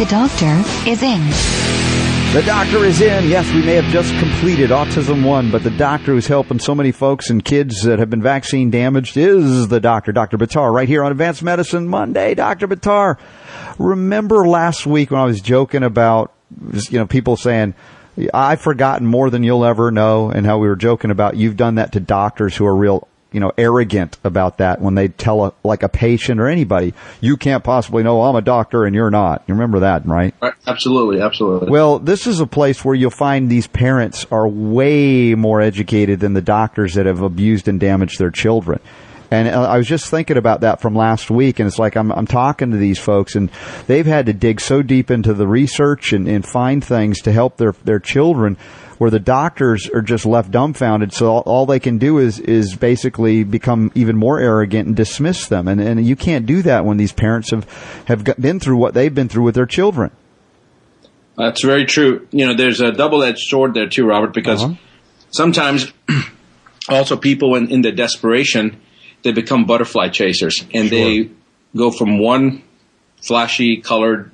The doctor is in. The doctor is in. Yes, we may have just completed Autism 1, but the doctor who's helping so many folks and kids that have been vaccine damaged is the doctor, Dr. Buttar, right here on Advanced Medicine Monday. Dr. Buttar, remember last week when I was joking about, you know, people saying, I've forgotten more than you'll ever know, and how we were joking about you've done that to doctors who are real you know, arrogant about that when they tell a, like a patient or anybody, you can't possibly know I'm a doctor and you're not. You remember that, right? Right. Absolutely, absolutely. Well, this is a place where you'll find these parents are way more educated than the doctors that have abused and damaged their children. And uh, I was just thinking about that from last week, and it's like I'm, I'm talking to these folks, and they've had to dig so deep into the research and, and find things to help their their children where the doctors are just left dumbfounded. So all, all, they can do is is basically become even more arrogant and dismiss them. And and you can't do that when these parents have have been through what they've been through with their children. That's very true. You know, there's a double edged sword there too, Robert, because Uh-huh. sometimes also people in, in their desperation they become butterfly chasers and Sure. they go from one flashy colored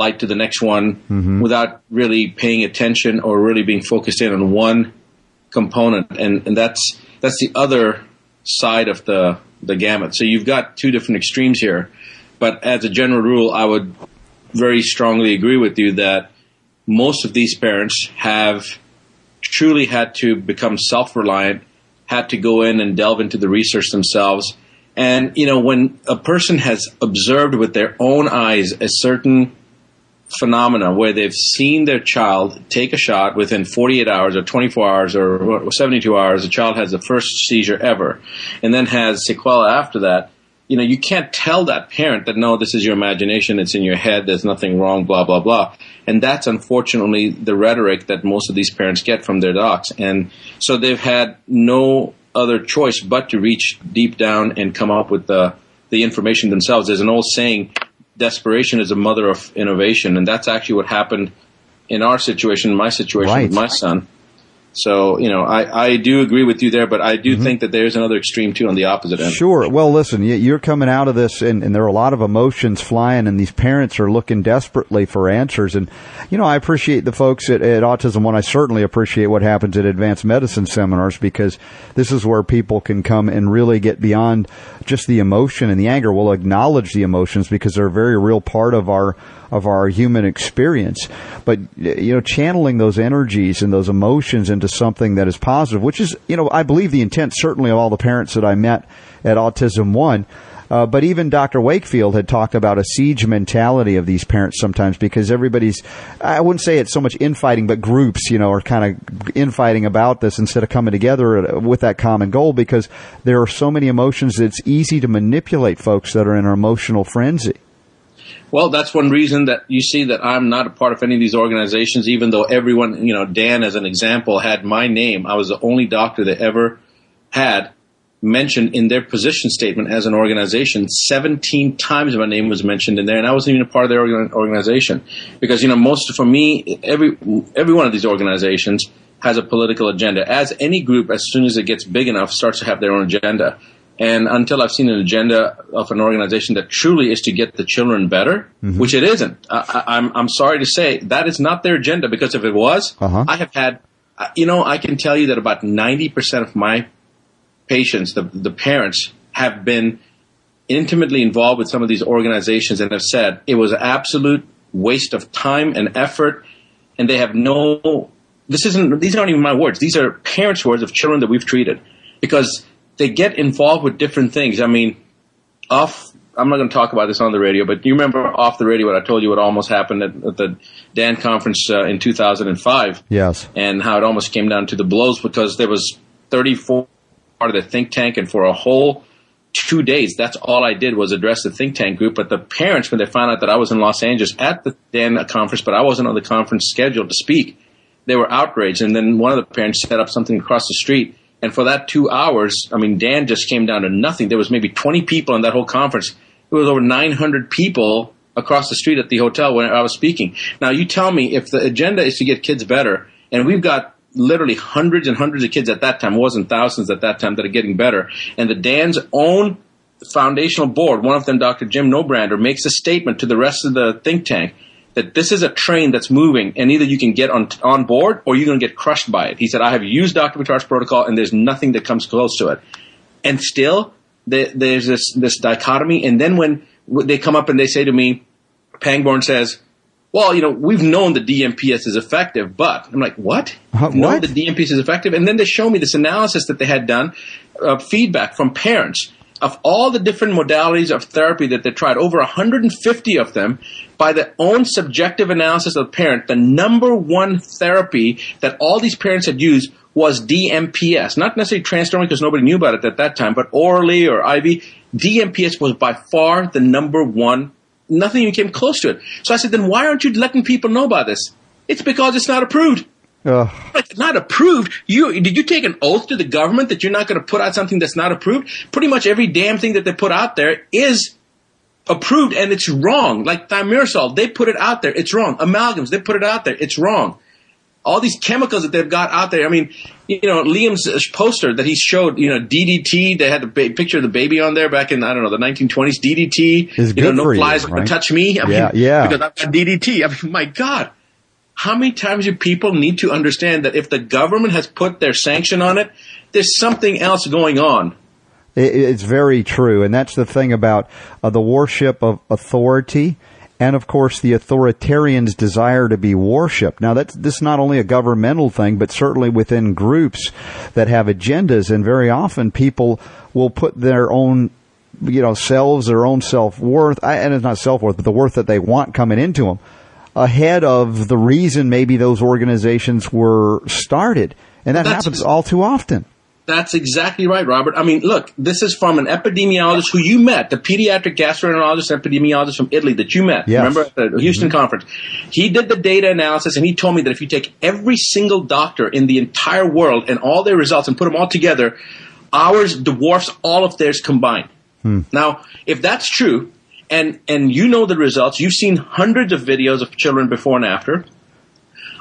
light to the next one Mm-hmm. without really paying attention or really being focused in on one component and, and that's that's the other side of the the gamut so you've got two different extremes here but as a general rule i would very strongly agree with you that most of these parents have truly had to become self-reliant, had to go in and delve into the research themselves. And, you know, when a person has observed with their own eyes a certain phenomena where they've seen their child take a shot within 48 hours or 24 hours or 72 hours, the child has the first seizure ever and then has sequela after that, you know, you can't tell that parent that no, this is your imagination, it's in your head, there's nothing wrong, blah, blah, blah. And that's unfortunately the rhetoric that most of these parents get from their docs. And so they've had no other choice but to reach deep down and come up with the, the information themselves. There's an old saying, desperation is a mother of innovation. And that's actually what happened in our situation, in my situation Right. with my son. So, you know, I, I do agree with you there, but I do mm-hmm. think that there's another extreme too on the opposite end. Sure. Well, listen, you- you're coming out of this, and, and there are a lot of emotions flying, and these parents are looking desperately for answers. And you know, I appreciate the folks at, at Autism One. I certainly appreciate what happens at advanced medicine seminars because this is where people can come and really get beyond just the emotion and the anger. We'll acknowledge the emotions because they're a very real part of our of our human experience. But you know, channeling those energies and those emotions into something that is positive, which is you know, I believe the intent certainly of all the parents that I met at Autism One. Uh, but even Dr. Wakefield had talked about a siege mentality of these parents sometimes because everybody's, I wouldn't say it's so much infighting, but groups, you know, are kind of infighting about this instead of coming together with that common goal because there are so many emotions that it's easy to manipulate folks that are in an emotional frenzy. Well, that's one reason that you see that I'm not a part of any of these organizations, even though everyone, you know, Dan as an example had my name. I was the only doctor that ever had mentioned in their position statement as an organization. 17 times my name was mentioned in there, and I wasn't even a part of their organization. Because, you know, most, for me, every, every one of these organizations has a political agenda. As any group, as soon as it gets big enough, starts to have their own agenda. And until I've seen an agenda of an organization that truly is to get the children better, which it isn't, I, I, I'm I'm sorry to say that is not their agenda. Because if it was, Uh-huh. I have had, uh, you know, I can tell you that about ninety percent of my patients, the the parents, have been intimately involved with some of these organizations and have said it was an absolute waste of time and effort, and they have no. This isn't. These aren't even my words. These are parents' words of children that we've treated, because they get involved with different things. I mean, off. I'm not going to talk about this on the radio, but do you remember off the radio what I told you what almost happened at, at the Dan conference uh, in 2005 Yes. and how it almost came down to the blows because there was 34 part of the think tank and for a whole two days. That's all I did was address the think tank group. But the parents, when they found out that I was in Los Angeles at the Dan conference, but I wasn't on the conference schedule to speak, they were outraged. And then one of the parents set up something across the street. And for that two hours, I mean, Dan just came down to nothing. There was maybe 20 people in that whole conference. It was over 900 people across the street at the hotel when I was speaking. Now, you tell me if the agenda is to get kids better, and we've got literally hundreds and hundreds of kids at that time, wasn't thousands at that time, that are getting better, and the Dan's own foundational board, one of them, Dr. Jim Neubrander, makes a statement to the rest of the think tank that this is a train that's moving, and either you can get on on board or you're going to get crushed by it. He said, "I have used Dr. Buttar's protocol, and there's nothing that comes close to it." And still, there, there's this this dichotomy. And then when they come up and they say to me, Pangborn says, well, you know, we've known the DMPS is effective, but I'm like, what? Uh, No, the DMPS is effective, and then they show me this analysis that they had done, uh, feedback from parents of all the different modalities of therapy that they tried, over 150 of them, by their own subjective analysis of the parent. The number one therapy that all these parents had used was DMPS, not necessarily transdermal because nobody knew about it at that time, but orally or IV. DMPS was by far the number one nothing even came close to it. So I said, then why aren't you letting people know about this? It's because it's not approved. Ugh. Like, not approved. You did you take an oath to the government that you're not going to put out something that's not approved? Pretty much every damn thing that they put out there is approved and it's wrong. Like thimerosal, they put it out there, it's wrong. Amalgams, they put it out there, it's wrong. All these chemicals that they've got out there. I mean, you know, Liam's poster that he showed, you know, DDT. They had the ba- picture of the baby on there back in I don't know the 1920s. DDT. Is you know, good no for you, flies are right? touch me. I Yeah, mean, yeah. Because I've got DDT. I mean, my God, how many times do people need to understand that if the government has put their sanction on it, there's something else going on. It's very true, and that's the thing about uh, the worship of authority, and of course the authoritarian's desire to be worshipped. Now, that's this is not only a governmental thing, but certainly within groups that have agendas, and very often people will put their own you know selves, their own self worth, and it's not self worth, but the worth that they want coming into them ahead of the reason maybe those organizations were started, and that That's happens ex- all too often. That's exactly right, Robert. I mean, look, this is from an epidemiologist who you met, the pediatric gastroenterologist, epidemiologist from Italy that you met. Yes. Remember at the mm-hmm. Houston conference? He did the data analysis and he told me that if you take every single doctor in the entire world and all their results and put them all together, ours dwarfs all of theirs combined. Hmm. Now, if that's true, and and you know the results, you've seen hundreds of videos of children before and after.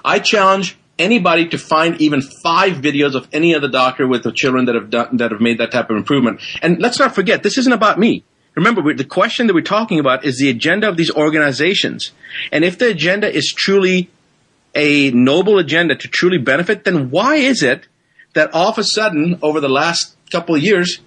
I challenge anybody to find even five videos of any other doctor with the children that have done that have made that type of improvement. And let's not forget, this isn't about me. Remember, the question that we're talking about is the agenda of these organizations. And if the agenda is truly a noble agenda to truly benefit, then why is it that all of a sudden, over the last couple of years,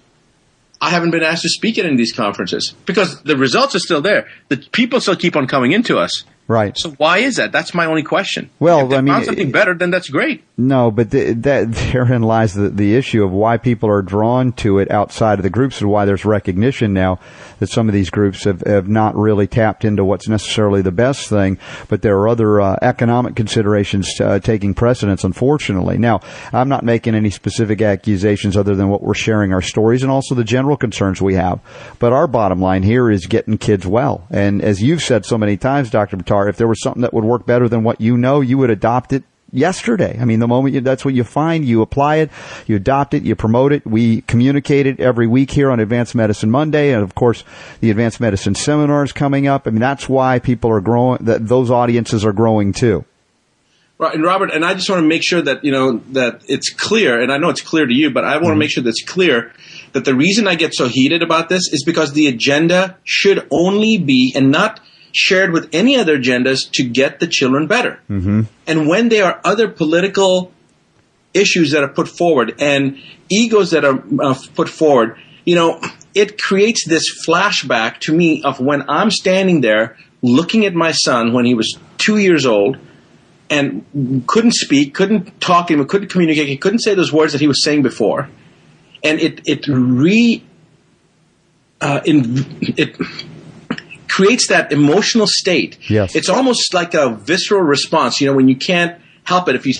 I haven't been asked to speak at any of these conferences? Because the results are still there. The people still keep on coming into us. Right. So why is that? That's my only question. Well, if they I mean, found something better, then that's great. No, but th that therein lies the, the issue of why people are drawn to it outside of the groups and why there's recognition now that some of these groups have, have not really tapped into what's necessarily the best thing, but there are other uh, economic considerations uh, taking precedence, unfortunately. Now, I'm not making any specific accusations other than what we're sharing our stories and also the general concerns we have. But our bottom line here is getting kids well. And as you've said so many times, Dr. Buttar, if there was something that would work better than what you know, you would adopt it yesterday. I mean, the moment you, that's what you find, you apply it, you adopt it, you promote it. We communicate it every week here on Advanced Medicine Monday, and of course, the Advanced Medicine seminars coming up. I mean, that's why people are growing. That those audiences are growing too. Right, and Robert, and I just want to make sure that you know that it's clear, and I know it's clear to you, but I want to mm-hmm. make sure that's clear that the reason I get so heated about this is because the agenda should only be and not shared with any other agendas to get the children better. Mm-hmm. And when there are other political issues that are put forward and egos that are uh, put forward, you know, it creates this flashback to me of when I'm standing there looking at my son when he was two years old and couldn't speak, couldn't talk, and couldn't communicate, he couldn't say those words that he was saying before. And it, it re, uh, in, it creates that emotional state. Yes. It's almost like a visceral response, you know, when you can't help it. If you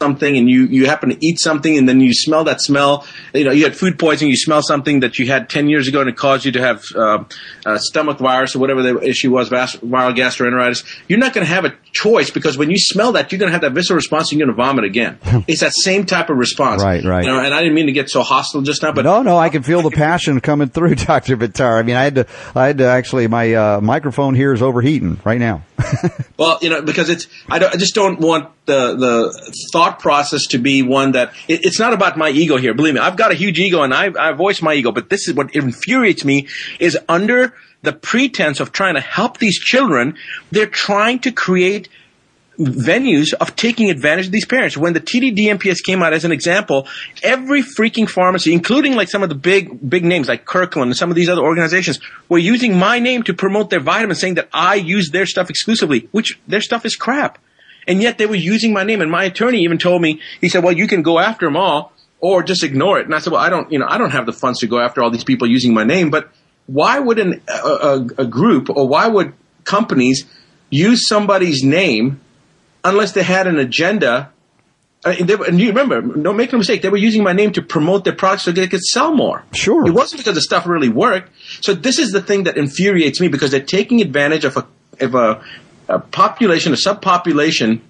something and you, you happen to eat something and then you smell that smell, you know, you had food poisoning, you smell something that you had 10 years ago and it caused you to have uh, uh, stomach virus or whatever the issue was, viral gastroenteritis, you're not going to have a choice because when you smell that, you're going to have that visceral response and you're going to vomit again. it's that same type of response. Right, right. You know, and I didn't mean to get so hostile just now, but no, no, I can feel the passion coming through, Doctor Buttar. I mean, I had to, I had to actually, my uh, microphone here is overheating right now. Well, you know, because it's I, don't, I just don't want the the thought process to be one that it, it's not about my ego here. Believe me, I've got a huge ego and I I voice my ego, but this is what infuriates me is under the pretense of trying to help these children, they're trying to create venues of taking advantage of these parents. When the TDDMPS came out as an example, every freaking pharmacy, including like some of the big, big names like Kirkman and some of these other organizations, were using my name to promote their vitamins, saying that I use their stuff exclusively, which their stuff is crap. And yet they were using my name. And my attorney even told me, he said, well, you can go after them all or just ignore it. And I said, well, I don't, you know, I don't have the funds to go after all these people using my name, but why would an, a, a, a group or why would companies use somebody's name unless they had an agenda. I mean, they, and you remember, don't make no mistake, they were using my name to promote their products so they could sell more. Sure. It wasn't because the stuff really worked. So this is the thing that infuriates me because they're taking advantage of a, of a, a population, a subpopulation,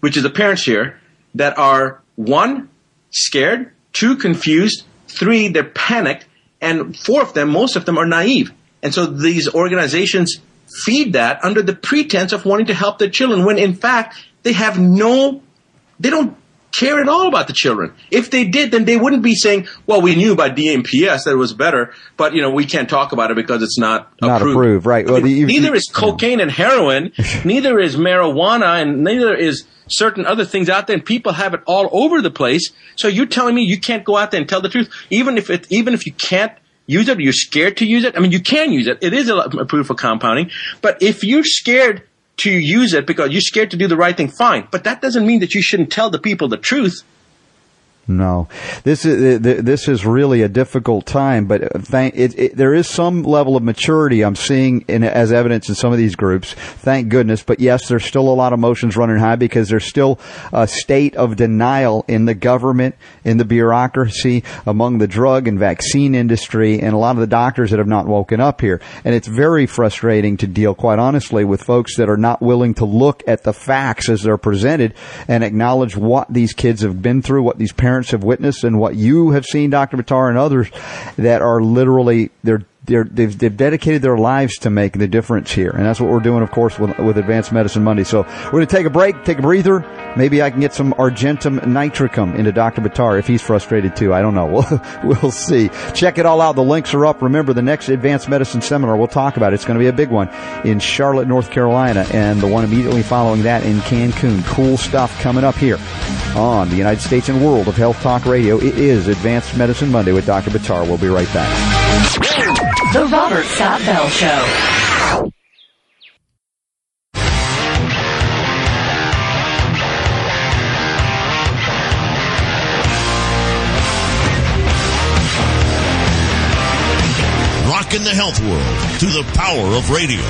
which is the parents here, that are one, scared, two, confused, three, they're panicked, and four of them, most of them are naive. And so these organizations feed that under the pretense of wanting to help their children when in fact they have no, they don't care at all about the children. If they did, then they wouldn't be saying, well, we knew by DMPS that it was better, but you know, we can't talk about it because it's not Not approved. approved, right. Well, the- neither is cocaine and heroin, neither is marijuana, and neither is certain other things out there, and people have it all over the place. So you're telling me you can't go out there and tell the truth, even if it, even if you can't use it or you're scared to use it. I mean, you can use it. It is approved for compounding, but if you're scared to use it because you're scared to do the right thing, fine. But that doesn't mean that you shouldn't tell the people the truth. No, this is this is really a difficult time, but uh, thank it, it, there is some level of maturity I'm seeing in, as evidence in some of these groups. Thank goodness, but yes, there's still a lot of emotions running high because there's still a state of denial in the government, in the bureaucracy, among the drug and vaccine industry, and a lot of the doctors that have not woken up here. And it's very frustrating to deal, quite honestly, with folks that are not willing to look at the facts as they're presented and acknowledge what these kids have been through, what these parents have witnessed, and what you have seen, Dr. Buttar, and others that are literally they're they're, they've, they've dedicated their lives to making the difference here. And that's what we're doing, of course, with, with Advanced Medicine Monday. So we're going to take a break, take a breather. Maybe I can get some Argentum nitricum into Dr. Buttar if he's frustrated too. I don't know. We'll, we'll see. Check it all out. The links are up. Remember, the next Advanced Medicine Seminar we'll talk about, it's going to be a big one in Charlotte, North Carolina, and the one immediately following that in Cancun. Cool stuff coming up here on the United States and World of Health Talk Radio. It is Advanced Medicine Monday with Dr. Buttar. We'll be right back. The Robert Scott Bell Show. Rocking the health world to the power of radio.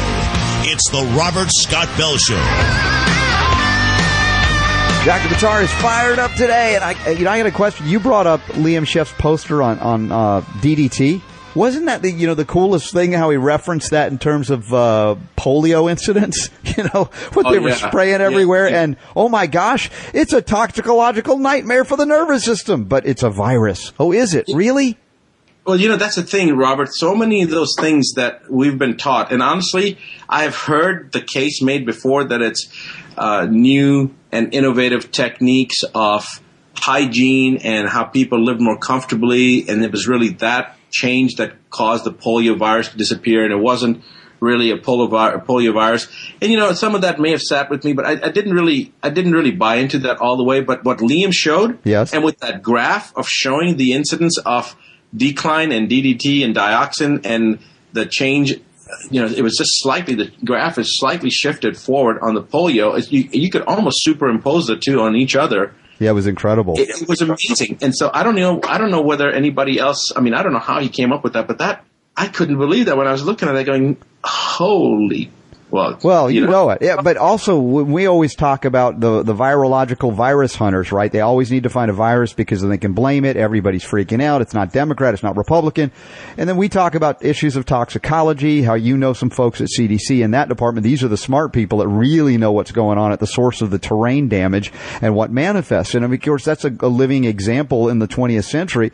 It's the Robert Scott Bell Show. Dr. Buttar is fired up today, and I, you know, I got a question. You brought up Liam Sheff's poster on on uh, DDT. Wasn't that the you know the coolest thing how he referenced that in terms of uh, polio incidents? You know what Oh, they were yeah. spraying everywhere, yeah. and oh my gosh, it's a toxicological nightmare for the nervous system. But it's a virus. Oh, is it really? Well, you know, that's the thing, Robert. So many of those things that we've been taught, and honestly, I've heard the case made before that it's uh, new and innovative techniques of hygiene and how people live more comfortably, and it was really that change that caused the polio virus to disappear, and it wasn't really a polio, vi- a polio virus. And you know, some of that may have sat with me, but I, I didn't really, I didn't really buy into that all the way. But what Liam showed, Yes. and with that graph of showing the incidence of decline and DDT and dioxin and the change, you know, it was just slightly, the graph is slightly shifted forward on the polio. You, you could almost superimpose the two on each other. Yeah, it was incredible. It, it was amazing. And so I don't know, I don't know whether anybody else, I mean, I don't know how he came up with that, but that, I couldn't believe that when I was looking at it going, holy Well, Well, you, know. it. Yeah, but also we always talk about the the virological virus hunters, right? They always need to find a virus because then they can blame it. Everybody's freaking out. It's not Democrat. It's not Republican. And then we talk about issues of toxicology. How you know some folks at CDC in that department. These are the smart people that really know what's going on at the source of the terrain damage and what manifests. And of course, that's a, a living example in the 20th century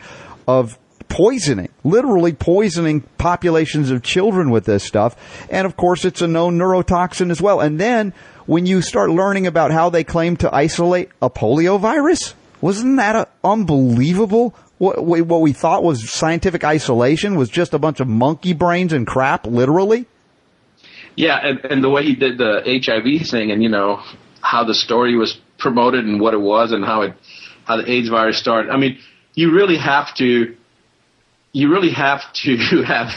of poisoning, literally poisoning populations of children with this stuff. And of course, it's a known neurotoxin as well. And then when you start learning about how they claim to isolate a polio virus, wasn't that a, unbelievable? What, what we thought was scientific isolation was just a bunch of monkey brains and crap, literally. Yeah, and, and the way he did the HIV thing, and you know how the story was promoted and what it was, and how it how the AIDS virus started. I mean, you really have to you really have to have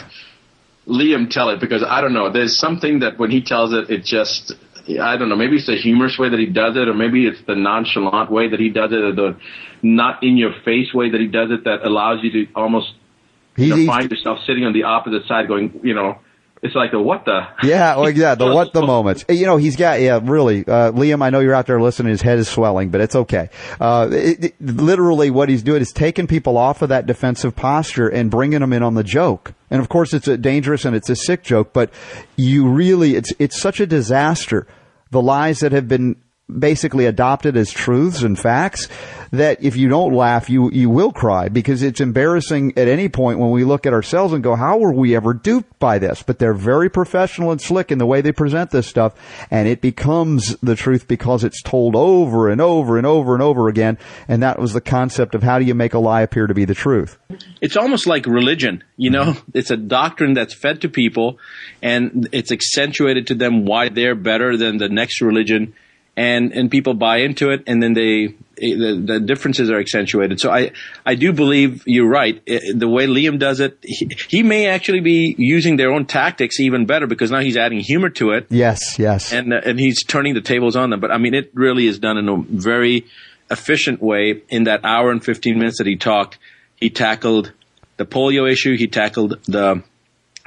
Liam tell it because I don't know. There's something that when he tells it, it just I don't know. Maybe it's the humorous way that he does it, or maybe it's the nonchalant way that he does it, or the not in your face way that he does it that allows you to almost you know, find yourself sitting on the opposite side, going, you know, it's like the what the? Yeah well yeah the what the moments you know he's got yeah really uh, Liam I know you're out there listening his head is swelling but it's okay. Uh, it, it, literally what he's doing is taking people off of that defensive posture and bringing them in on the joke. And of course it's a dangerous and it's a sick joke but you really it's it's such a disaster. The lies that have been basically adopted as truths and facts that if you don't laugh, you, you will cry because it's embarrassing at any point when we look at ourselves and go, how were we ever duped by this? But they're very professional and slick in the way they present this stuff and it becomes the truth because it's told over and over and over and over again. And that was the concept of how do you make a lie appear to be the truth? It's almost like religion, you know, mm-hmm. it's a doctrine that's fed to people and it's accentuated to them why they're better than the next religion and and people buy into it, and then they the, the differences are accentuated. So I I do believe you're right. The way Liam does it, he, he, may actually be using their own tactics even better because now he's adding humor to it. Yes, yes, and uh, and he's turning the tables on them. But I mean, it really is done in a very efficient way. In that hour and fifteen minutes that he talked, he tackled the polio issue. He tackled the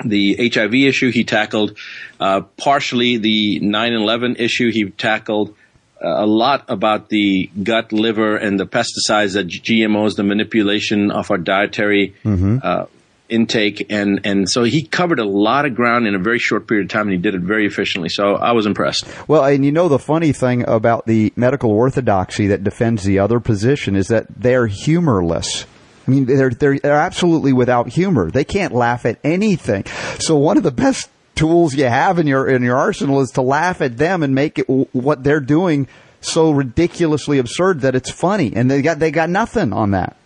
the HIV issue. He tackled uh, partially the 9/11 issue. He tackled a lot about the gut, liver, and the pesticides, the GMOs, the manipulation of our dietary mm-hmm. uh, intake, and and so he covered a lot of ground in a very short period of time, and he did it very efficiently. So I was impressed. Well, and you know the funny thing about the medical orthodoxy that defends the other position is that they're humorless. I mean, they're, they're, they're absolutely without humor. They can't laugh at anything. So one of the best tools you have in your, in your arsenal is to laugh at them and make it what they're doing so ridiculously absurd that it's funny. And they got, they got nothing on that.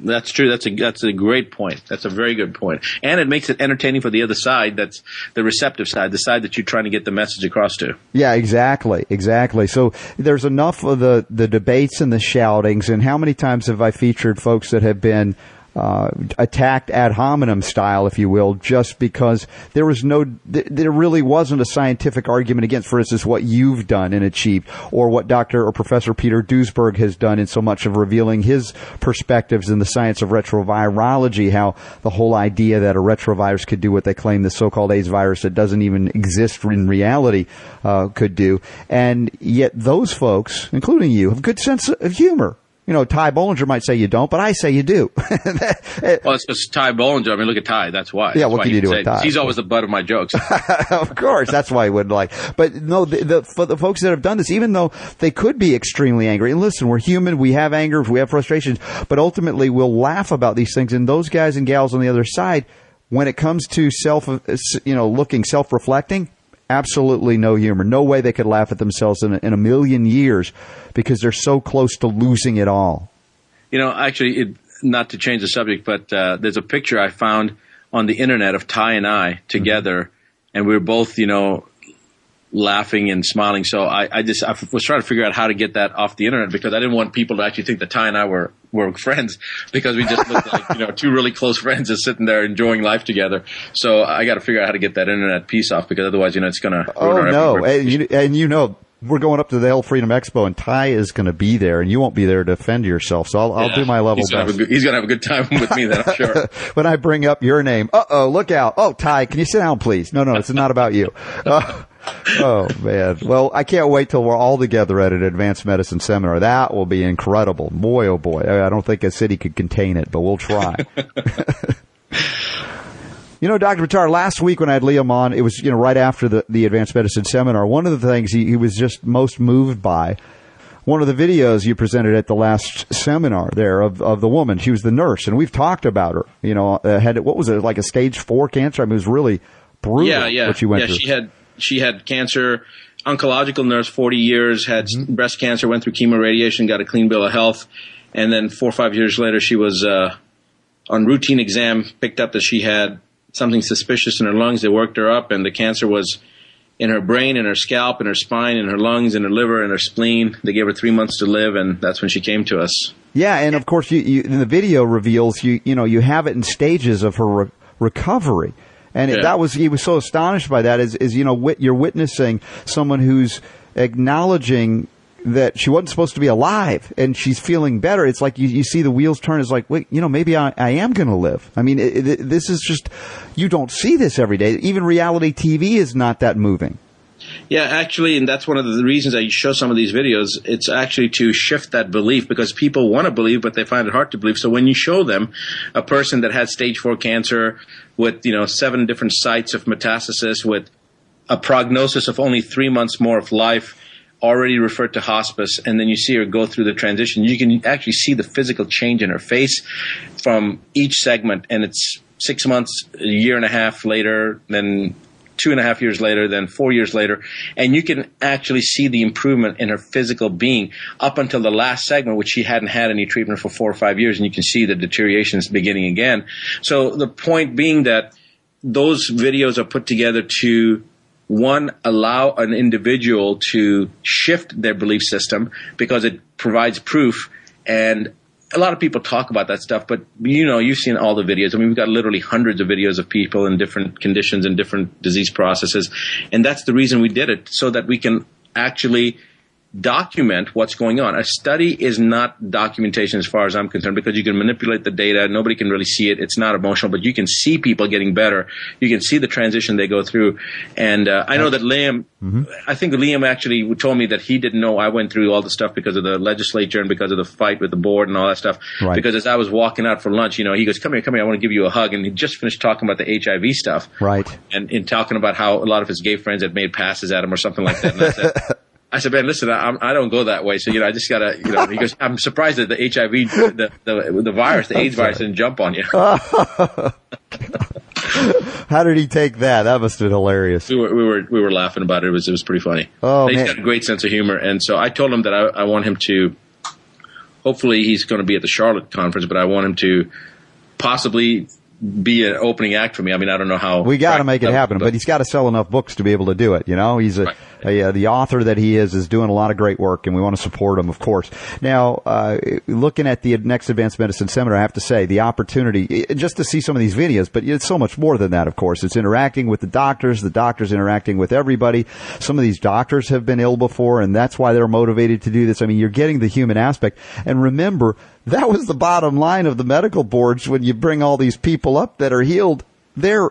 That's true. That's a that's a great point. That's a very good point, and it makes it entertaining for the other side. That's the receptive side, the side that you're trying to get the message across to. Yeah, exactly, exactly. So there's enough of the the debates and the shoutings. And how many times have I featured folks that have been uh, attacked ad hominem style, if you will, just because there was no, th- there really wasn't a scientific argument against, for instance, what you've done and achieved, or what Dr. or Professor Peter Duesberg has done in so much of revealing his perspectives in the science of retrovirology, how the whole idea that a retrovirus could do what they claim the so-called AIDS virus that doesn't even exist in reality uh, could do, and yet those folks, including you, have good sense of humor you know, Ty Bollinger might say you don't, but I say you do. well, it's just Ty Bollinger. I mean, look at Ty. That's why. Yeah, that's what can you do with Ty? He's always the butt of my jokes. of course, that's why I wouldn't like. But no, the, the, for the folks that have done this, even though they could be extremely angry, and listen, we're human, we have anger, we have frustrations, but ultimately we'll laugh about these things. And those guys and gals on the other side, when it comes to self, uh, you know, looking self-reflecting, absolutely no humor. No way they could laugh at themselves in a, in a million years because they're so close to losing it all. You know, actually, it, not to change the subject, but uh, there's a picture I found on the internet of Ty and I together, mm-hmm. and we were both, you know, laughing and smiling. So I, I just I was trying to figure out how to get that off the internet because I didn't want people to actually think that Ty and I were were friends because we just looked like you know two really close friends just sitting there enjoying life together. So I got to figure out how to get that internet piece off because otherwise you know it's gonna. Oh no, and you, and you know we're going up to the Health Freedom Expo, and Ty is going to be there, and you won't be there to defend yourself. So I'll, I'll do my level he's gonna best. Good, he's going to have a good time with me, then I'm sure. when I bring up your name, uh oh, look out! Oh, Ty, can you sit down, please? No, no, it's not about you. Uh, oh man. Well, I can't wait till we're all together at an advanced medicine seminar. That will be incredible. Boy, oh boy. I don't think a city could contain it, but we'll try. You know, Dr. Buttar, last week when I had Liam on, it was, you know, right after the, the advanced medicine seminar, one of the things he, he was just most moved by, one of the videos you presented at the last seminar there of, of the woman. She was the nurse, and we've talked about her. You know, uh, had, what was it, like a stage four cancer? I mean, it was really brutal yeah, yeah. what she went yeah, through. she had, she had cancer, oncological nurse, 40 years, had Mm-hmm. breast cancer, went through chemo radiation, got a clean bill of health. And then four or five years later, she was, uh, on routine exam, picked up that she had something suspicious in her lungs. They worked her up and the cancer was in her brain, in her scalp, in her spine, in her lungs, in her liver, in her spleen. They gave her three months to live and that's when she came to us. Yeah, and of course, you, you the video reveals you you know you have it in stages of her re- recovery, and it, that was he was so astonished by that is is you know wit, you're witnessing someone who's acknowledging that she wasn't supposed to be alive and she's feeling better. It's like you, you see the wheels turn. It's like wait, you know maybe I, I am going to live. I mean, it, it, this is just you don't see this every day. Even reality TV is not that moving. Yeah, actually, and that's one of the reasons I show some of these videos. It's actually to shift that belief because people want to believe, but they find it hard to believe. So when you show them a person that had stage four cancer with, you know, seven different sites of metastasis with a prognosis of only three months more of life, already referred to hospice, and then you see her go through the transition, you can actually see the physical change in her face from each segment, and it's six months, a year and a half later, then two and a half years later, then four years later, and you can actually see the improvement in her physical being up until the last segment, which she hadn't had any treatment for four or five years, and you can see the deterioration is beginning again. So the point being that those videos are put together to one allow an individual to shift their belief system because it provides proof and a lot of people talk about that stuff, but you know, you've seen all the videos. I mean, we've got literally hundreds of videos of people in different conditions and different disease processes. And that's the reason we did it, so that we can actually document what's going on. A study is not documentation as far as I'm concerned because you can manipulate the data. Nobody can really see it. It's not emotional, but you can see people getting better. You can see the transition they go through. And uh, I know that Liam, I think Liam actually told me that he didn't know I went through all the stuff because of the legislature and because of the fight with the board and all that stuff. Right. Because as I was walking out for lunch, you know, he goes, come here, come here, I want to give you a hug. And he just finished talking about the HIV stuff. Right. And in talking about how a lot of his gay friends had made passes at him or something like that. I said, I man, listen, I, I'm- don't go that way. So, you know, I just gotta, you know, he goes, I'm surprised that the HIV, the, the, the virus, the AIDS virus didn't jump on you. How did he take that? That must have been hilarious. we were, we were, we were laughing about it. It was, it was pretty funny. Oh, He's man. got a great sense of humor. And so I told him that I, I want him to, hopefully he's going to be at the Charlotte conference, but I want him to possibly be an opening act for me. I mean, I don't know how. We got to make it happen, but he's got to sell enough books to be able to do it. You know, he's a, Right. Uh, the author that he is is doing a lot of great work, and we want to support him, of course. Now, uh, looking at the next advanced medicine seminar, I have to say the opportunity just to see some of these videos, but it's so much more than that. Of course, it's interacting with the doctors, the doctors interacting with everybody. Some of these doctors have been ill before, and that's why they're motivated to do this. I mean, you're getting the human aspect, and remember that was the bottom line of the medical boards when you bring all these people up that are healed. They're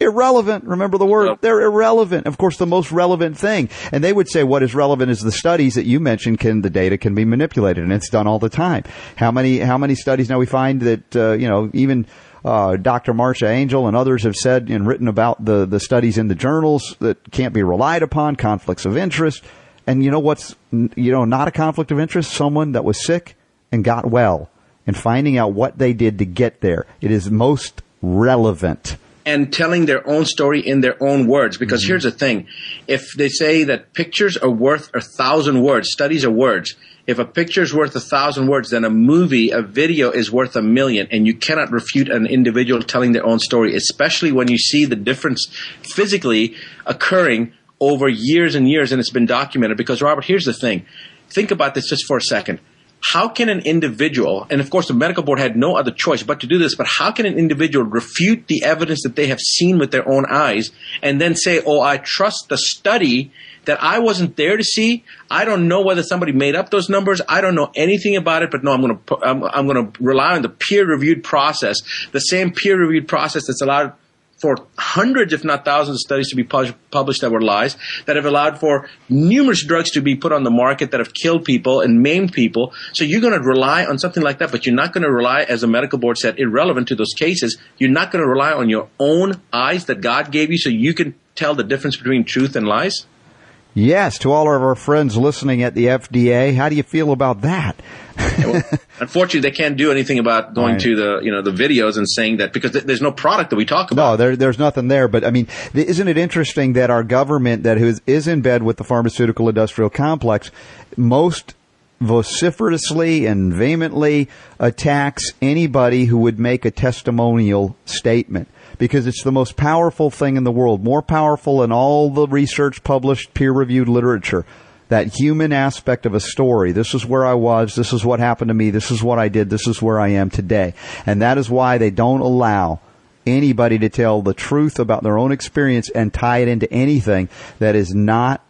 irrelevant. Remember the word. Yep. They're irrelevant. Of course, the most relevant thing. And they would say what is relevant is the studies that you mentioned can, the data can be manipulated and it's done all the time. How many, how many studies now we find that, uh, you know, even, uh, Dr. Marcia Angell and others have said and written about the, the studies in the journals that can't be relied upon, conflicts of interest. And you know what's, you know, not a conflict of interest? Someone that was sick and got well and finding out what they did to get there. It is most relevant. And telling their own story in their own words. Because mm-hmm. here's the thing. If they say that pictures are worth a thousand words, studies are words. If a picture is worth a thousand words, then a movie, a video is worth a million. And you cannot refute an individual telling their own story, especially when you see the difference physically occurring over years and years and it's been documented. Because Robert, here's the thing. Think about this just for a second how can an individual, and of course the medical board had no other choice but to do this, but how can an individual refute the evidence that they have seen with their own eyes and then say, oh, I trust the study that I wasn't there to see. I don't know whether somebody made up those numbers. I don't know anything about it, but no, I'm going to, I'm, I'm going to rely on the peer reviewed process, the same peer reviewed process that's allowed for hundreds, if not thousands, of studies to be pu- published that were lies, that have allowed for numerous drugs to be put on the market that have killed people and maimed people. So you're going to rely on something like that, but you're not going to rely, as the medical board said, irrelevant to those cases. You're not going to rely on your own eyes that God gave you so you can tell the difference between truth and lies. Yes, to all of our friends listening at the FDA, how do you feel about that? well, unfortunately, they can't do anything about going Right. to the you know the videos and saying that because th- there's no product that we talk about. No, there, there's nothing there. But I mean, th- isn't it interesting that our government, that is, is in bed with the pharmaceutical industrial complex, most vociferously and vehemently attacks anybody who would make a testimonial statement because it's the most powerful thing in the world, more powerful than all the research published, peer reviewed literature. That human aspect of a story. This is where I was. This is what happened to me. This is what I did. This is where I am today. And that is why they don't allow anybody to tell the truth about their own experience and tie it into anything that is not,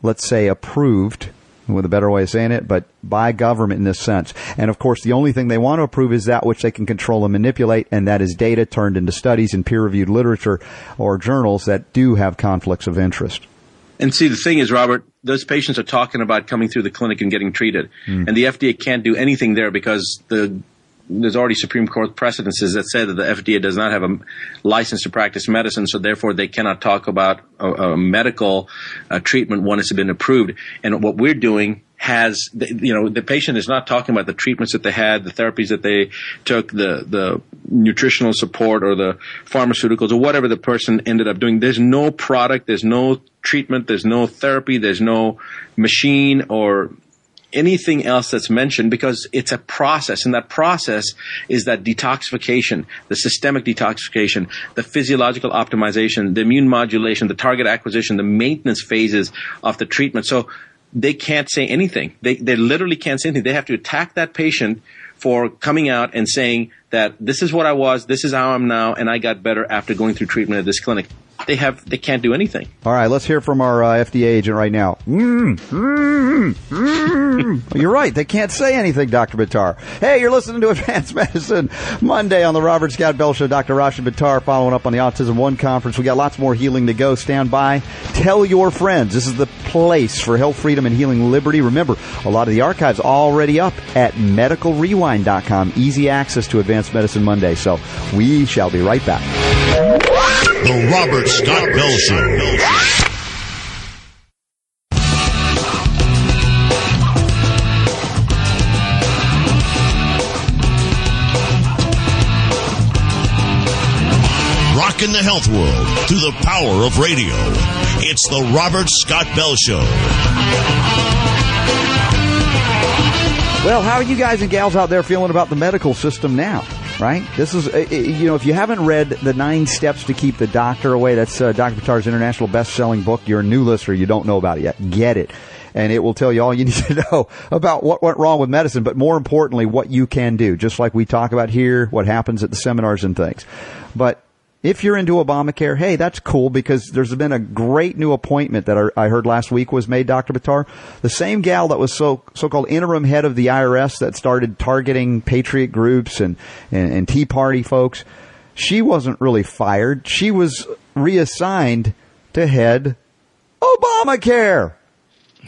let's say, approved, with a better way of saying it, but by government in this sense. And of course, the only thing they want to approve is that which they can control and manipulate, and that is data turned into studies in peer reviewed literature or journals that do have conflicts of interest. And see, the thing is, Robert, those patients are talking about coming through the clinic and getting treated, hmm. and the FDA can't do anything there because the there's already Supreme Court precedences that say that the FDA does not have a license to practice medicine, so therefore they cannot talk about a, a medical uh, treatment once it's been approved. And what we're doing has, you know, the patient is not talking about the treatments that they had, the therapies that they took, the the nutritional support or the pharmaceuticals or whatever the person ended up doing. There's no product, there's no treatment, there's no therapy, there's no machine or anything else that's mentioned because it's a process and that process is that detoxification the systemic detoxification the physiological optimization the immune modulation the target acquisition the maintenance phases of the treatment. So they can't say anything. They, they literally can't say anything. They have to attack that patient for coming out and saying that this is what I was, this is how I'm now, and I got better after going through treatment at this clinic. They have, they can't do anything. All right, let's hear from our uh, FDA agent right now. Mm, mm, mm. you're right. They can't say anything, Dr. Buttar. Hey, you're listening to Advanced Medicine Monday on the Robert Scott Bell Show. Dr. Rashid Buttar following up on the Autism One conference. We got lots more healing to go. Stand by. Tell your friends. This is the place for health, freedom, and healing liberty. Remember, a lot of the archives already up at medicalrewind.com. Easy access to Advanced Medicine Monday. So we shall be right back. The Robert Scott Bell Show. Rocking the health world through the power of radio. It's the Robert Scott Bell Show. Well, how are you guys and gals out there feeling about the medical system now? Right? This is, uh, uh, you know, if you haven't read The Nine Steps to Keep the Doctor Away, that's uh, Dr. Buttar's international best selling book. You're a new listener. You don't know about it yet. Get it. And it will tell you all you need to know about what went wrong with medicine, but more importantly, what you can do. Just like we talk about here, what happens at the seminars and things. But if you're into Obamacare, hey, that's cool because there's been a great new appointment that I heard last week was made, Dr. Buttar. The same gal that was so so-called interim head of the IRS that started targeting patriot groups and, and, and Tea Party folks, she wasn't really fired. She was reassigned to head Obamacare.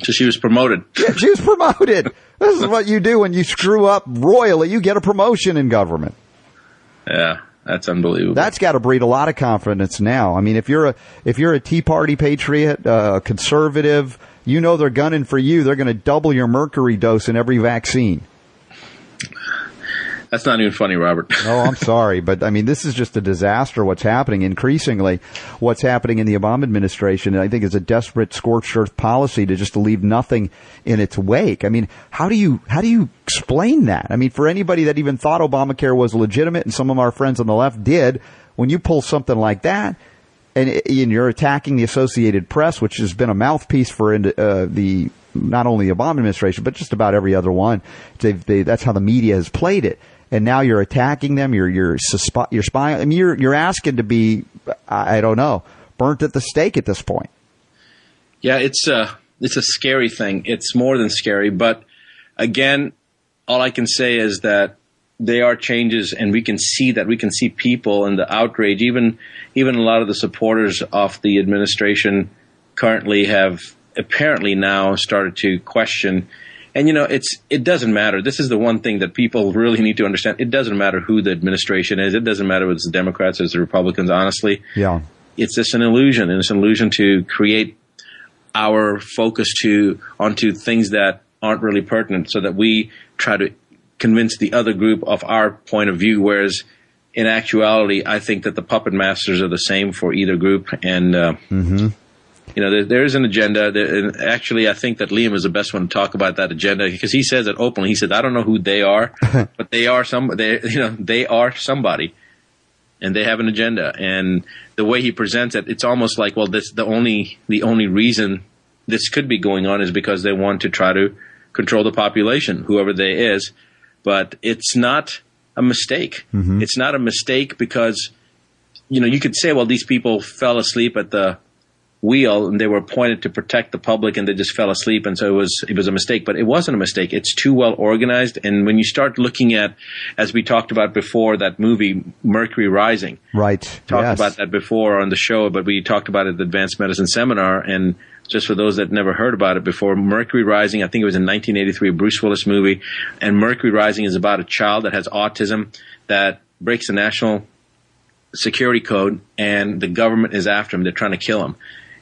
So she was promoted. Yeah, she was promoted. this is what you do when you screw up royally. You get a promotion in government. Yeah, that's unbelievable. That's got to breed a lot of confidence now. I mean, if you're a if you're a Tea Party patriot, uh, a conservative, you know they're gunning for you. They're going to double your mercury dose in every vaccine. That's not even funny, Robert. Oh, I'm sorry, but I mean, this is just a disaster. What's happening increasingly, what's happening in the Obama administration, I think is a desperate scorched earth policy to just leave nothing in its wake. I mean, how do you how do you explain that? I mean, for anybody that even thought Obamacare was legitimate, and some of our friends on the left did, when you pull something like that. And, you're attacking the Associated Press, which has been a mouthpiece for uh, the not only the Obama administration, but just about every other one. They, that's how the media has played it and now you're attacking them. You're you're you're spying. I mean, you're you're asking to be, I don't know, burnt at the stake at this point. Yeah, it's a it's a scary thing. It's more than scary, but again, all I can say is that they are changes, and we can see that. We can see people and the outrage. Even even a lot of the supporters of the administration currently have apparently now started to question. And you know, it's it doesn't matter. This is the one thing that people really need to understand. It doesn't matter who the administration is. It doesn't matter whether it's the Democrats or it's the Republicans. Honestly, Yeah. it's just an illusion, and it's an illusion to create our focus to onto things that aren't really pertinent, so that we try to convince the other group of our point of view. Whereas, in actuality, I think that the puppet masters are the same for either group, and uh, you know, there, there is an agenda. There, and actually, I think that Liam is the best one to talk about that agenda because he says it openly. He says, "I don't know who they are, but they are some. They, you know, they are somebody." and they have an agenda. And the way he presents it, it's almost like, well, this the only the only reason this could be going on is because they want to try to control the population, whoever they is. But it's not a mistake. Mm-hmm. It's not a mistake because you know you could say, well, these people fell asleep at the wheel and they were appointed to protect the public and they just fell asleep and so it was it was a mistake but it wasn't a mistake it's too well organized and when you start looking at as we talked about before that movie Mercury Rising Right. talked yes. about that before on the show, but we talked about it at the Advanced Medicine Seminar. And just for those that never heard about it before, Mercury Rising, I think it was in 1983, a Bruce Willis movie. And Mercury Rising is about a child that has autism that breaks the national security code, and the government is after him. They're trying to kill him.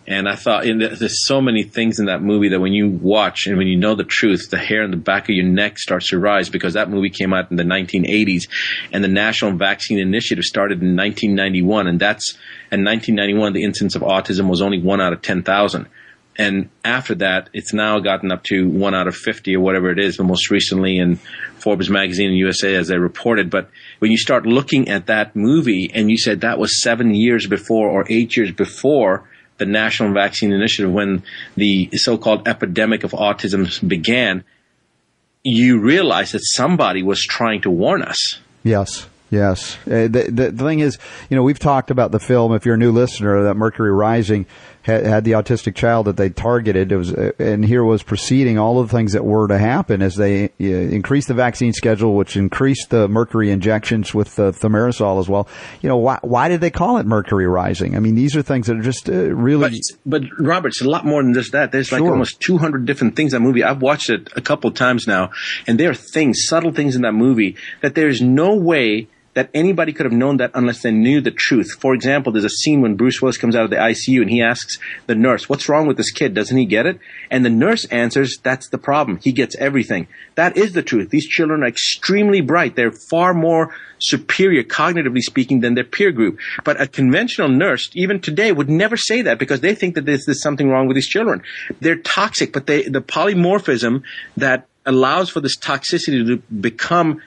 And I thought there's so many things in that movie that when you watch and when you know the truth, the hair on the back of your neck starts to rise because that movie came out in the 1980s, and the National Vaccine Initiative started in 1991, and that's in 1991 the incidence of autism was only one out of 10,000. And after that, it's now gotten up to one out of 50 or whatever it is, but most recently in Forbes magazine and USA as they reported. But when you start looking at that movie and you said that was seven years before or eight years before the National Vaccine Initiative, when the so-called epidemic of autism began, you realize that somebody was trying to warn us. Yes. Yes. Uh, the, the, the thing is, you know, we've talked about the film. If you're a new listener, that Mercury Rising had, had the autistic child that they targeted. It was, uh, and here was proceeding all of the things that were to happen as they uh, increased the vaccine schedule, which increased the mercury injections with uh, thimerosal as well. You know, why, why did they call it Mercury Rising? I mean, these are things that are just uh, really. But, but Robert, it's a lot more than just that. There's like Sure. almost 200 different things in that movie. I've watched it a couple times now, and there are things, subtle things in that movie that there's no way that anybody could have known that unless they knew the truth. For example, there's a scene when Bruce Willis comes out of the ICU and he asks the nurse, "What's wrong with this kid? Doesn't he get it?" And the nurse answers, "That's the problem. He gets everything." That is the truth. These children are extremely bright. They're far more superior cognitively speaking than their peer group. But a conventional nurse, even today, would never say that because they think that there's, there's something wrong with these children. They're toxic, but they, the polymorphism that allows for this toxicity to become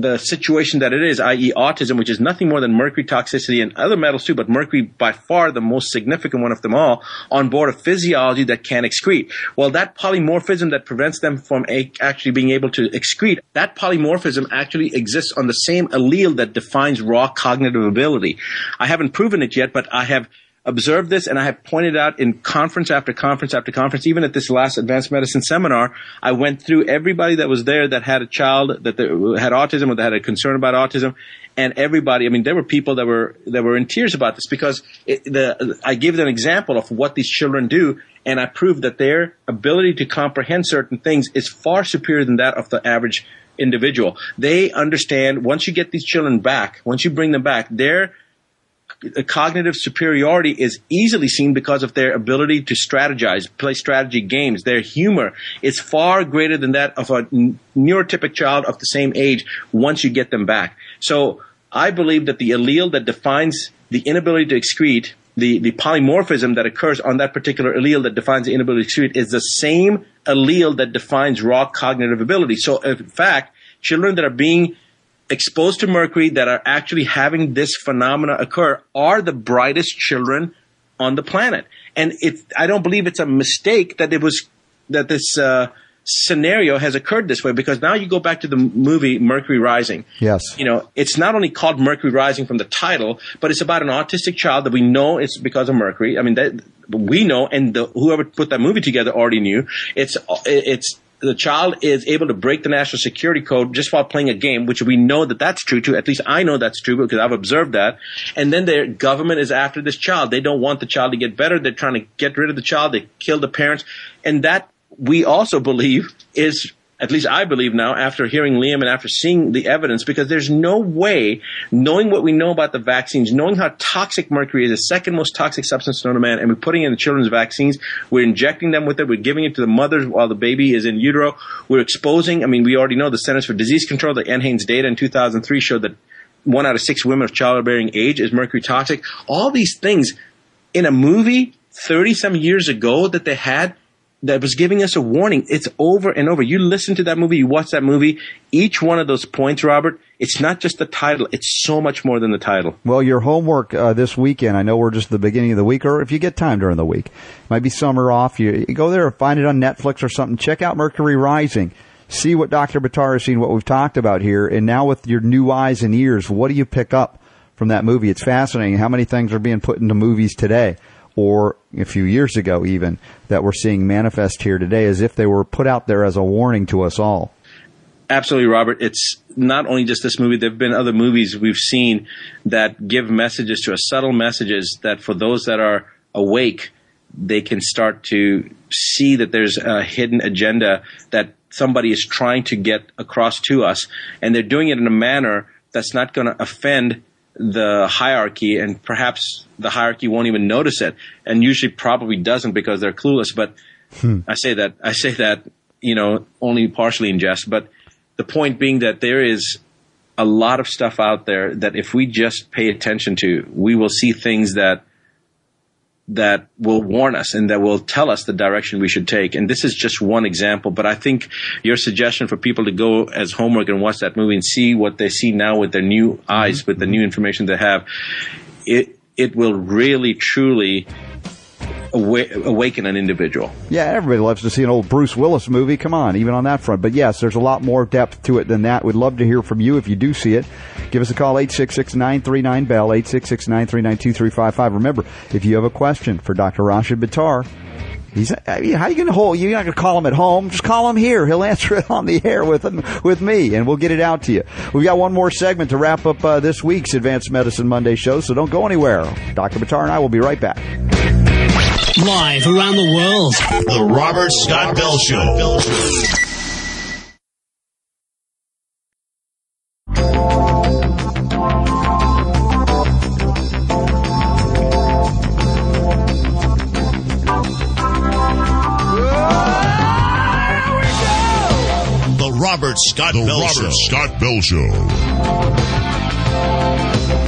the situation that it is, i.e., autism, which is nothing more than mercury toxicity and other metals too, but mercury by far the most significant one of them all, on board a physiology that can excrete. Well, that polymorphism that prevents them from a- actually being able to excrete, that polymorphism actually exists on the same allele that defines raw cognitive ability. I haven't proven it yet, but I have observed this and I have pointed out in conference after conference after conference, even at this last advanced medicine seminar, I went through everybody that was there that had a child that had autism or that had a concern about autism. And everybody, I mean, there were people that were, that were in tears about this because it, the, I gave them an example of what these children do and I proved that their ability to comprehend certain things is far superior than that of the average individual. They understand once you get these children back, once you bring them back, their a cognitive superiority is easily seen because of their ability to strategize, play strategy games. Their humor is far greater than that of a neurotypic child of the same age once you get them back. So I believe that the allele that defines the inability to excrete, the, the polymorphism that occurs on that particular allele that defines the inability to excrete is the same allele that defines raw cognitive ability. So in fact, children that are being exposed to mercury that are actually having this phenomena occur are the brightest children on the planet. And it, I don't believe it's a mistake that it was, that this, uh, scenario has occurred this way because now you go back to the movie Mercury Rising. Yes. You know, it's not only called Mercury Rising from the title, but it's about an autistic child that we know it's because of Mercury. I mean, that, we know, and the, whoever put that movie together already knew. It's, it's, the child is able to break the national security code just while playing a game, which we know that that's true too. At least I know that's true because I've observed that. And then their government is after this child. They don't want the child to get better. They're trying to get rid of the child. They kill the parents. And that we also believe is at least I believe now after hearing Liam and after seeing the evidence, because there's no way, knowing what we know about the vaccines, knowing how toxic mercury is, the second most toxic substance known to man, and we're putting in the children's vaccines, we're injecting them with it, we're giving it to the mothers while the baby is in utero, we're exposing, I mean, we already know the Centers for Disease Control, the NHANES data in 2003 showed that one out of six women of childbearing age is mercury toxic. All these things in a movie 30 some years ago that they had that was giving us a warning. It's over and over. You listen to that movie, you watch that movie, each one of those points, Robert, it's not just the title, it's so much more than the title. Well, your homework uh, this weekend, I know we're just at the beginning of the week, or if you get time during the week, might be summer off, you, you go there, find it on Netflix or something, check out Mercury Rising. See what Dr. Buttar has seen, what we've talked about here, and now with your new eyes and ears, what do you pick up from that movie? It's fascinating how many things are being put into movies today or a few years ago even that we're seeing manifest here today as if they were put out there as a warning to us all. Absolutely, Robert. It's not only just this movie. There have been other movies we've seen that give messages to us, subtle messages that for those that are awake, they can start to see that there's a hidden agenda that somebody is trying to get across to us. And they're doing it in a manner that's not going to offend the hierarchy and perhaps the hierarchy won't even notice it and usually probably doesn't because they're clueless but hmm. i say that i say that you know only partially in jest but the point being that there is a lot of stuff out there that if we just pay attention to we will see things that that will warn us and that will tell us the direction we should take. And this is just one example, but I think your suggestion for people to go as homework and watch that movie and see what they see now with their new eyes, mm-hmm. with the new information they have, it, it will really truly awaken an individual. Yeah, everybody loves to see an old Bruce Willis movie. Come on, even on that front. But yes, there's a lot more depth to it than that. We'd love to hear from you if you do see it. Give us a call, 866-939-BELL, 866-939-2355. Remember, if you have a question for Dr. Rashid Buttar, He's how you going to hold? You're not going to call him at home. Just call him here. He'll answer it on the air with him, with me, and we'll get it out to you. We've got one more segment to wrap up uh, this week's Advanced Medicine Monday show, so don't go anywhere. Dr. Buttar and I will be right back. Live around the world. The Robert Scott Bell Show. Robert Scott the Bell Robert Show. Scott Bell Show.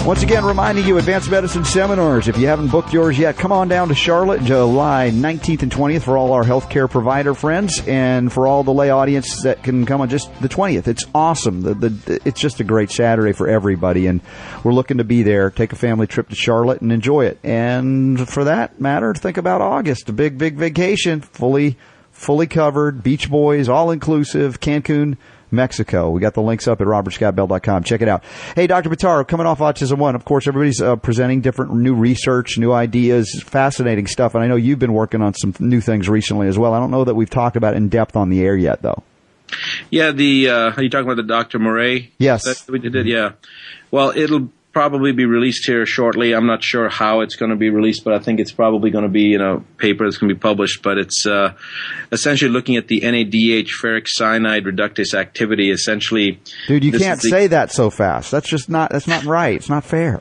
Once again, reminding you, Advanced Medicine Seminars. If you haven't booked yours yet, come on down to Charlotte, July 19th and 20th for all our healthcare provider friends and for all the lay audience that can come on just the 20th. It's awesome. The, the, it's just a great Saturday for everybody, and we're looking to be there. Take a family trip to Charlotte and enjoy it. And for that matter, think about August, a big, big vacation, fully, fully covered, Beach Boys, all inclusive, Cancun Mexico. We got the links up at robertscottbell.com. Check it out. Hey, Dr. Buttar, coming off Autism One, of course, everybody's uh, presenting different new research, new ideas, fascinating stuff. And I know you've been working on some new things recently as well. I don't know that we've talked about in depth on the air yet, though. Yeah, the uh, are you talking about the Dr. Murray? Yes, that we did. Yeah. Well, it'll probably be released here shortly. I'm not sure how it's going to be released, but I think it's probably going to be in a paper that's going to be published. But it's uh, essentially looking at the NADH ferricyanide reductase activity. Essentially, dude, you can't the, say that so fast. That's just not. That's not right. It's not fair.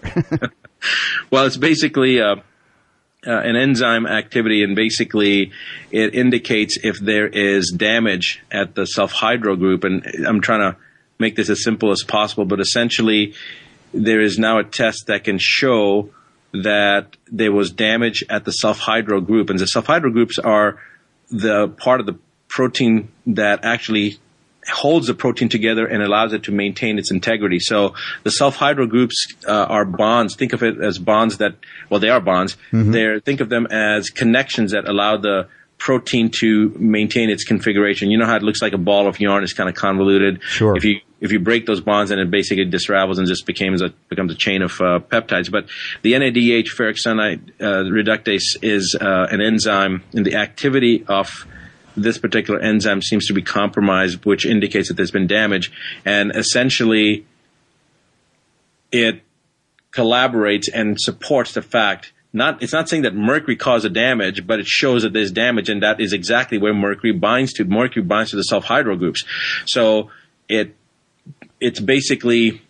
well, it's basically. Uh, uh, an enzyme activity, and basically it indicates if there is damage at the sulfhydryl group. And I'm trying to make this as simple as possible, but essentially there is now a test that can show that there was damage at the sulfhydryl group. And the sulfhydryl groups are the part of the protein that actually holds the protein together and allows it to maintain its integrity. So the sulfhydryl groups uh, are bonds. Think of it as bonds that, well, they are bonds. Mm-hmm. They're, think of them as connections that allow the protein to maintain its configuration. You know how it looks like a ball of yarn is kind of convoluted. Sure. If you if you break those bonds, then it basically disravels and just becomes a becomes a chain of uh, peptides. But the NADH ferricyanide uh, reductase is uh, an enzyme, and the activity of this particular enzyme seems to be compromised, which indicates that there's been damage. And essentially, it collaborates and supports the fact not it's not saying that mercury caused the damage, but it shows that there's damage, and that is exactly where mercury binds to. Mercury binds to the sulfhydryl groups, so it it's basically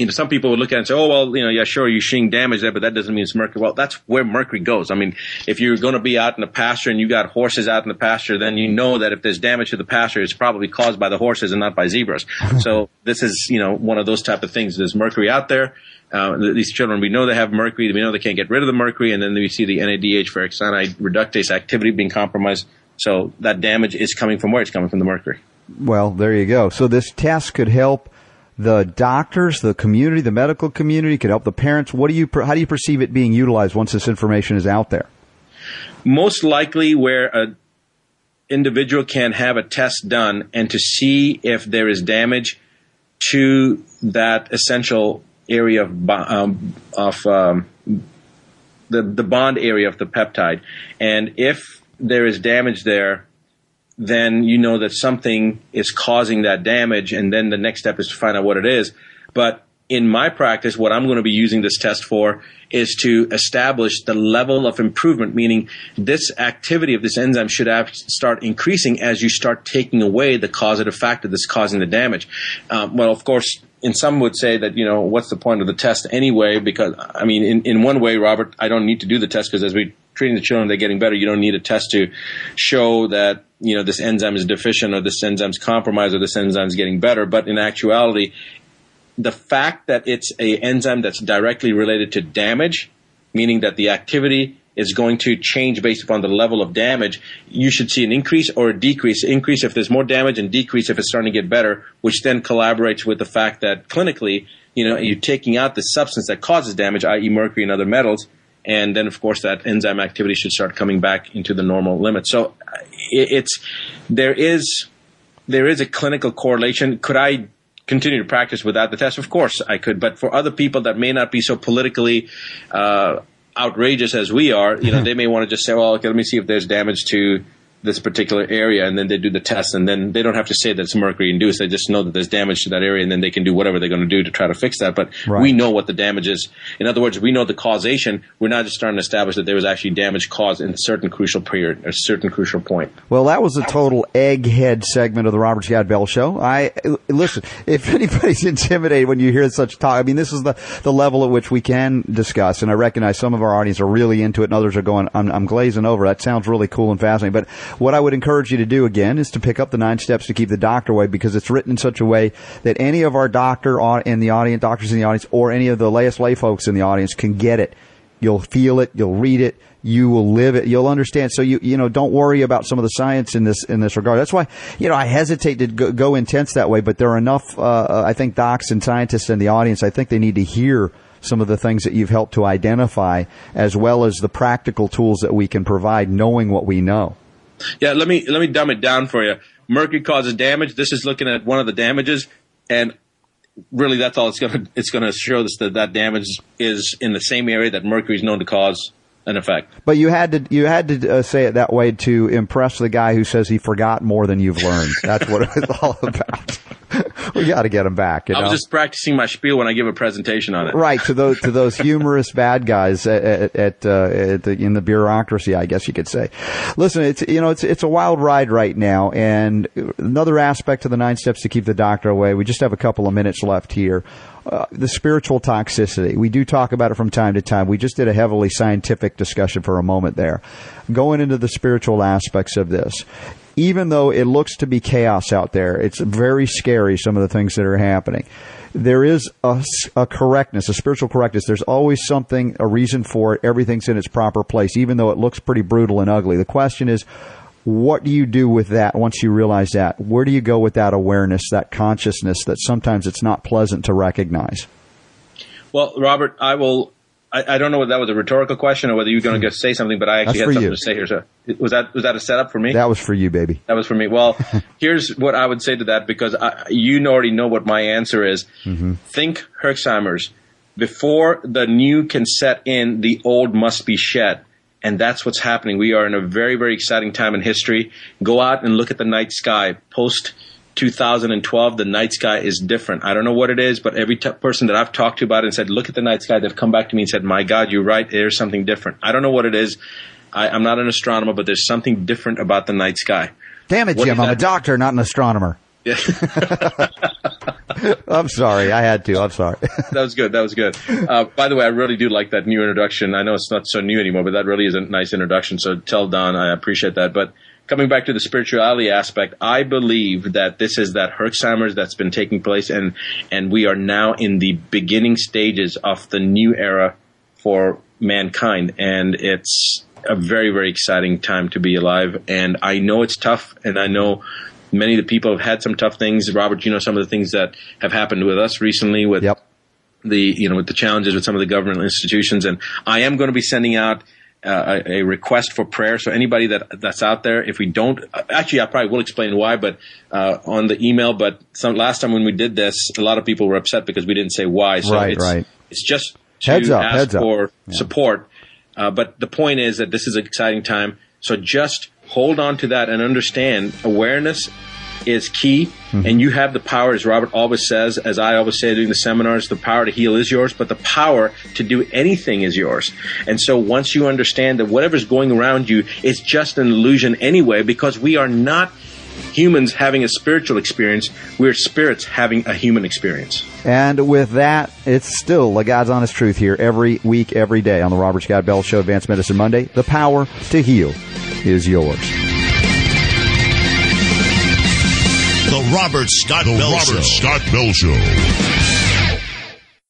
you know, some people would look at it and say, oh, well, you know, yeah, sure, you're seeing damage there, but that doesn't mean it's mercury. Well, that's where mercury goes. I mean, if you're going to be out in the pasture and you got horses out in the pasture, then you know that if there's damage to the pasture, it's probably caused by the horses and not by zebras. so this is, you know, one of those type of things. There's mercury out there. Uh, these children, we know they have mercury. We know they can't get rid of the mercury. And then we see the NADH ferricyanide reductase activity being compromised. So that damage is coming from where? It's coming from the mercury. Well, there you go. So this test could help the doctors, the community, the medical community, could help the parents. What do you, how do you perceive it being utilized once this information is out there? Most likely where a individual can have a test done and to see if there is damage to that essential area of um, of um, the the bond area of the peptide, and if there is damage there, then you know that something is causing that damage, and then the next step is to find out what it is. But in my practice, what I'm going to be using this test for is to establish the level of improvement, meaning this activity of this enzyme should start increasing as you start taking away the causative factor that's causing the damage. Um, well, of course, and some would say that you know what's the point of the test anyway? Because I mean, in, in one way, Robert, I don't need to do the test because as we're treating the children, they're getting better. You don't need a test to show that you know this enzyme is deficient or this enzyme's compromised or this enzyme's getting better. But in actuality, the fact that it's a enzyme that's directly related to damage, meaning that the activity is going to change based upon the level of damage, you should see an increase or a decrease. Increase if there's more damage and decrease if it's starting to get better, which then collaborates with the fact that clinically, you know, you're taking out the substance that causes damage, i.e. mercury and other metals, and then of course that enzyme activity should start coming back into the normal limit. So it's, there is, there is a clinical correlation. Could I continue to practice without the test? Of course I could, but for other people that may not be so politically, uh, outrageous as we are, you know, they may want to just say, well, okay, let me see if there's damage to this particular area, and then they do the test, and then they don't have to say that it's mercury induced. They just know that there's damage to that area, and then they can do whatever they're going to do to try to fix that. But right. we know what the damage is. In other words, we know the causation. We're not just trying to establish that there was actually damage caused in a certain crucial period, a certain crucial point. Well, that was a total egghead segment of the Robert Scott Bell Show. I listen. If anybody's intimidated when you hear such talk, I mean, this is the the level at which we can discuss, and I recognize some of our audience are really into it, and others are going, "I'm, I'm glazing over." That sounds really cool and fascinating, but what I would encourage you to do again is to pick up the nine steps to keep the doctor away because it's written in such a way that any of our doctor in the audience, doctors in the audience, or any of the layest lay folks in the audience can get it. You'll feel it. You'll read it. You will live it. You'll understand. So you, you know, don't worry about some of the science in this, in this regard. That's why, you know, I hesitate to go, go intense that way, but there are enough, uh, I think docs and scientists in the audience. I think they need to hear some of the things that you've helped to identify as well as the practical tools that we can provide knowing what we know. Yeah, let me let me dumb it down for you. Mercury causes damage. This is looking at one of the damages, and really that's all it's going to it's to show us that that damage is in the same area that mercury is known to cause an effect. But you had to you had to uh, say it that way to impress the guy who says he forgot more than you've learned. That's what it's all about. We got to get him back. You know? I was just practicing my spiel when I give a presentation on it. Right to those to those humorous bad guys at, at, uh, at the, in the bureaucracy, I guess you could say. Listen, it's you know it's it's a wild ride right now, and another aspect of the nine steps to keep the doctor away. We just have a couple of minutes left here. Uh, the spiritual toxicity. We do talk about it from time to time. We just did a heavily scientific discussion for a moment there. Going into the spiritual aspects of this, even though it looks to be chaos out there, it's very scary, some of the things that are happening. There is a, a, correctness, a spiritual correctness. There's always something, a reason for it. Everything's in its proper place, even though it looks pretty brutal and ugly. The question is, what do you do with that once you realize that? Where do you go with that awareness, that consciousness that sometimes it's not pleasant to recognize? Well, Robert, I will I, I, don't know whether that was a rhetorical question or whether you're going to say something, but I actually had something you. to say here. So was that was that a setup for me? That was for you, baby. That was for me. Well, here's what I would say to that because I, you already know what my answer is. Mm-hmm. Think Herxheimer's. Before the new can set in, the old must be shed. And that's what's happening. We are in a very, very exciting time in history. Go out and look at the night sky. Post 2012, the night sky is different. I don't know what it is, but every t- person that I've talked to about it and said, look at the night sky, they've come back to me and said, my God, you're right. There's something different. I don't know what it is. I, I'm not an astronomer, but there's something different about the night sky. Damn it, What Jim! I'm a doctor, not an astronomer. Yeah. I'm sorry. I had to. I'm sorry. that was good. That was good. Uh, by the way, I really do like that new introduction. I know it's not so new anymore, but that really is a nice introduction. So tell Don I appreciate that. But coming back to the spirituality aspect, I believe that this is that Herxheimer's that's been taking place, and and we are now in the beginning stages of the new era for mankind, and it's a very very exciting time to be alive. And I know it's tough, and I know. Many of the people have had some tough things. Robert, you know some of the things that have happened with us recently with yep. the you know with the challenges with some of the government institutions and I am going to be sending out uh, a, a request for prayer. So anybody that that's out there if we don't actually I probably will explain why but uh, on the email but some last time when we did this a lot of people were upset because we didn't say why. So Right, it's right. it's just to Heads up, ask heads up. for support. Uh, but the point is that this is an exciting time. So just hold on to that and understand awareness is key Mm-hmm. and you have the power as robert always says as i always say during the seminars the power to heal is yours but the power to do anything is yours and so once you understand that whatever's going around you is just an illusion anyway because we are not humans having a spiritual experience we're spirits having a human experience And with that, it's still the God's honest truth here every week, every day on the Robert Scott Bell Show, Advanced Medicine Monday. The power to heal is yours. The Robert Scott The Bell Robert Show. Scott Bell Show.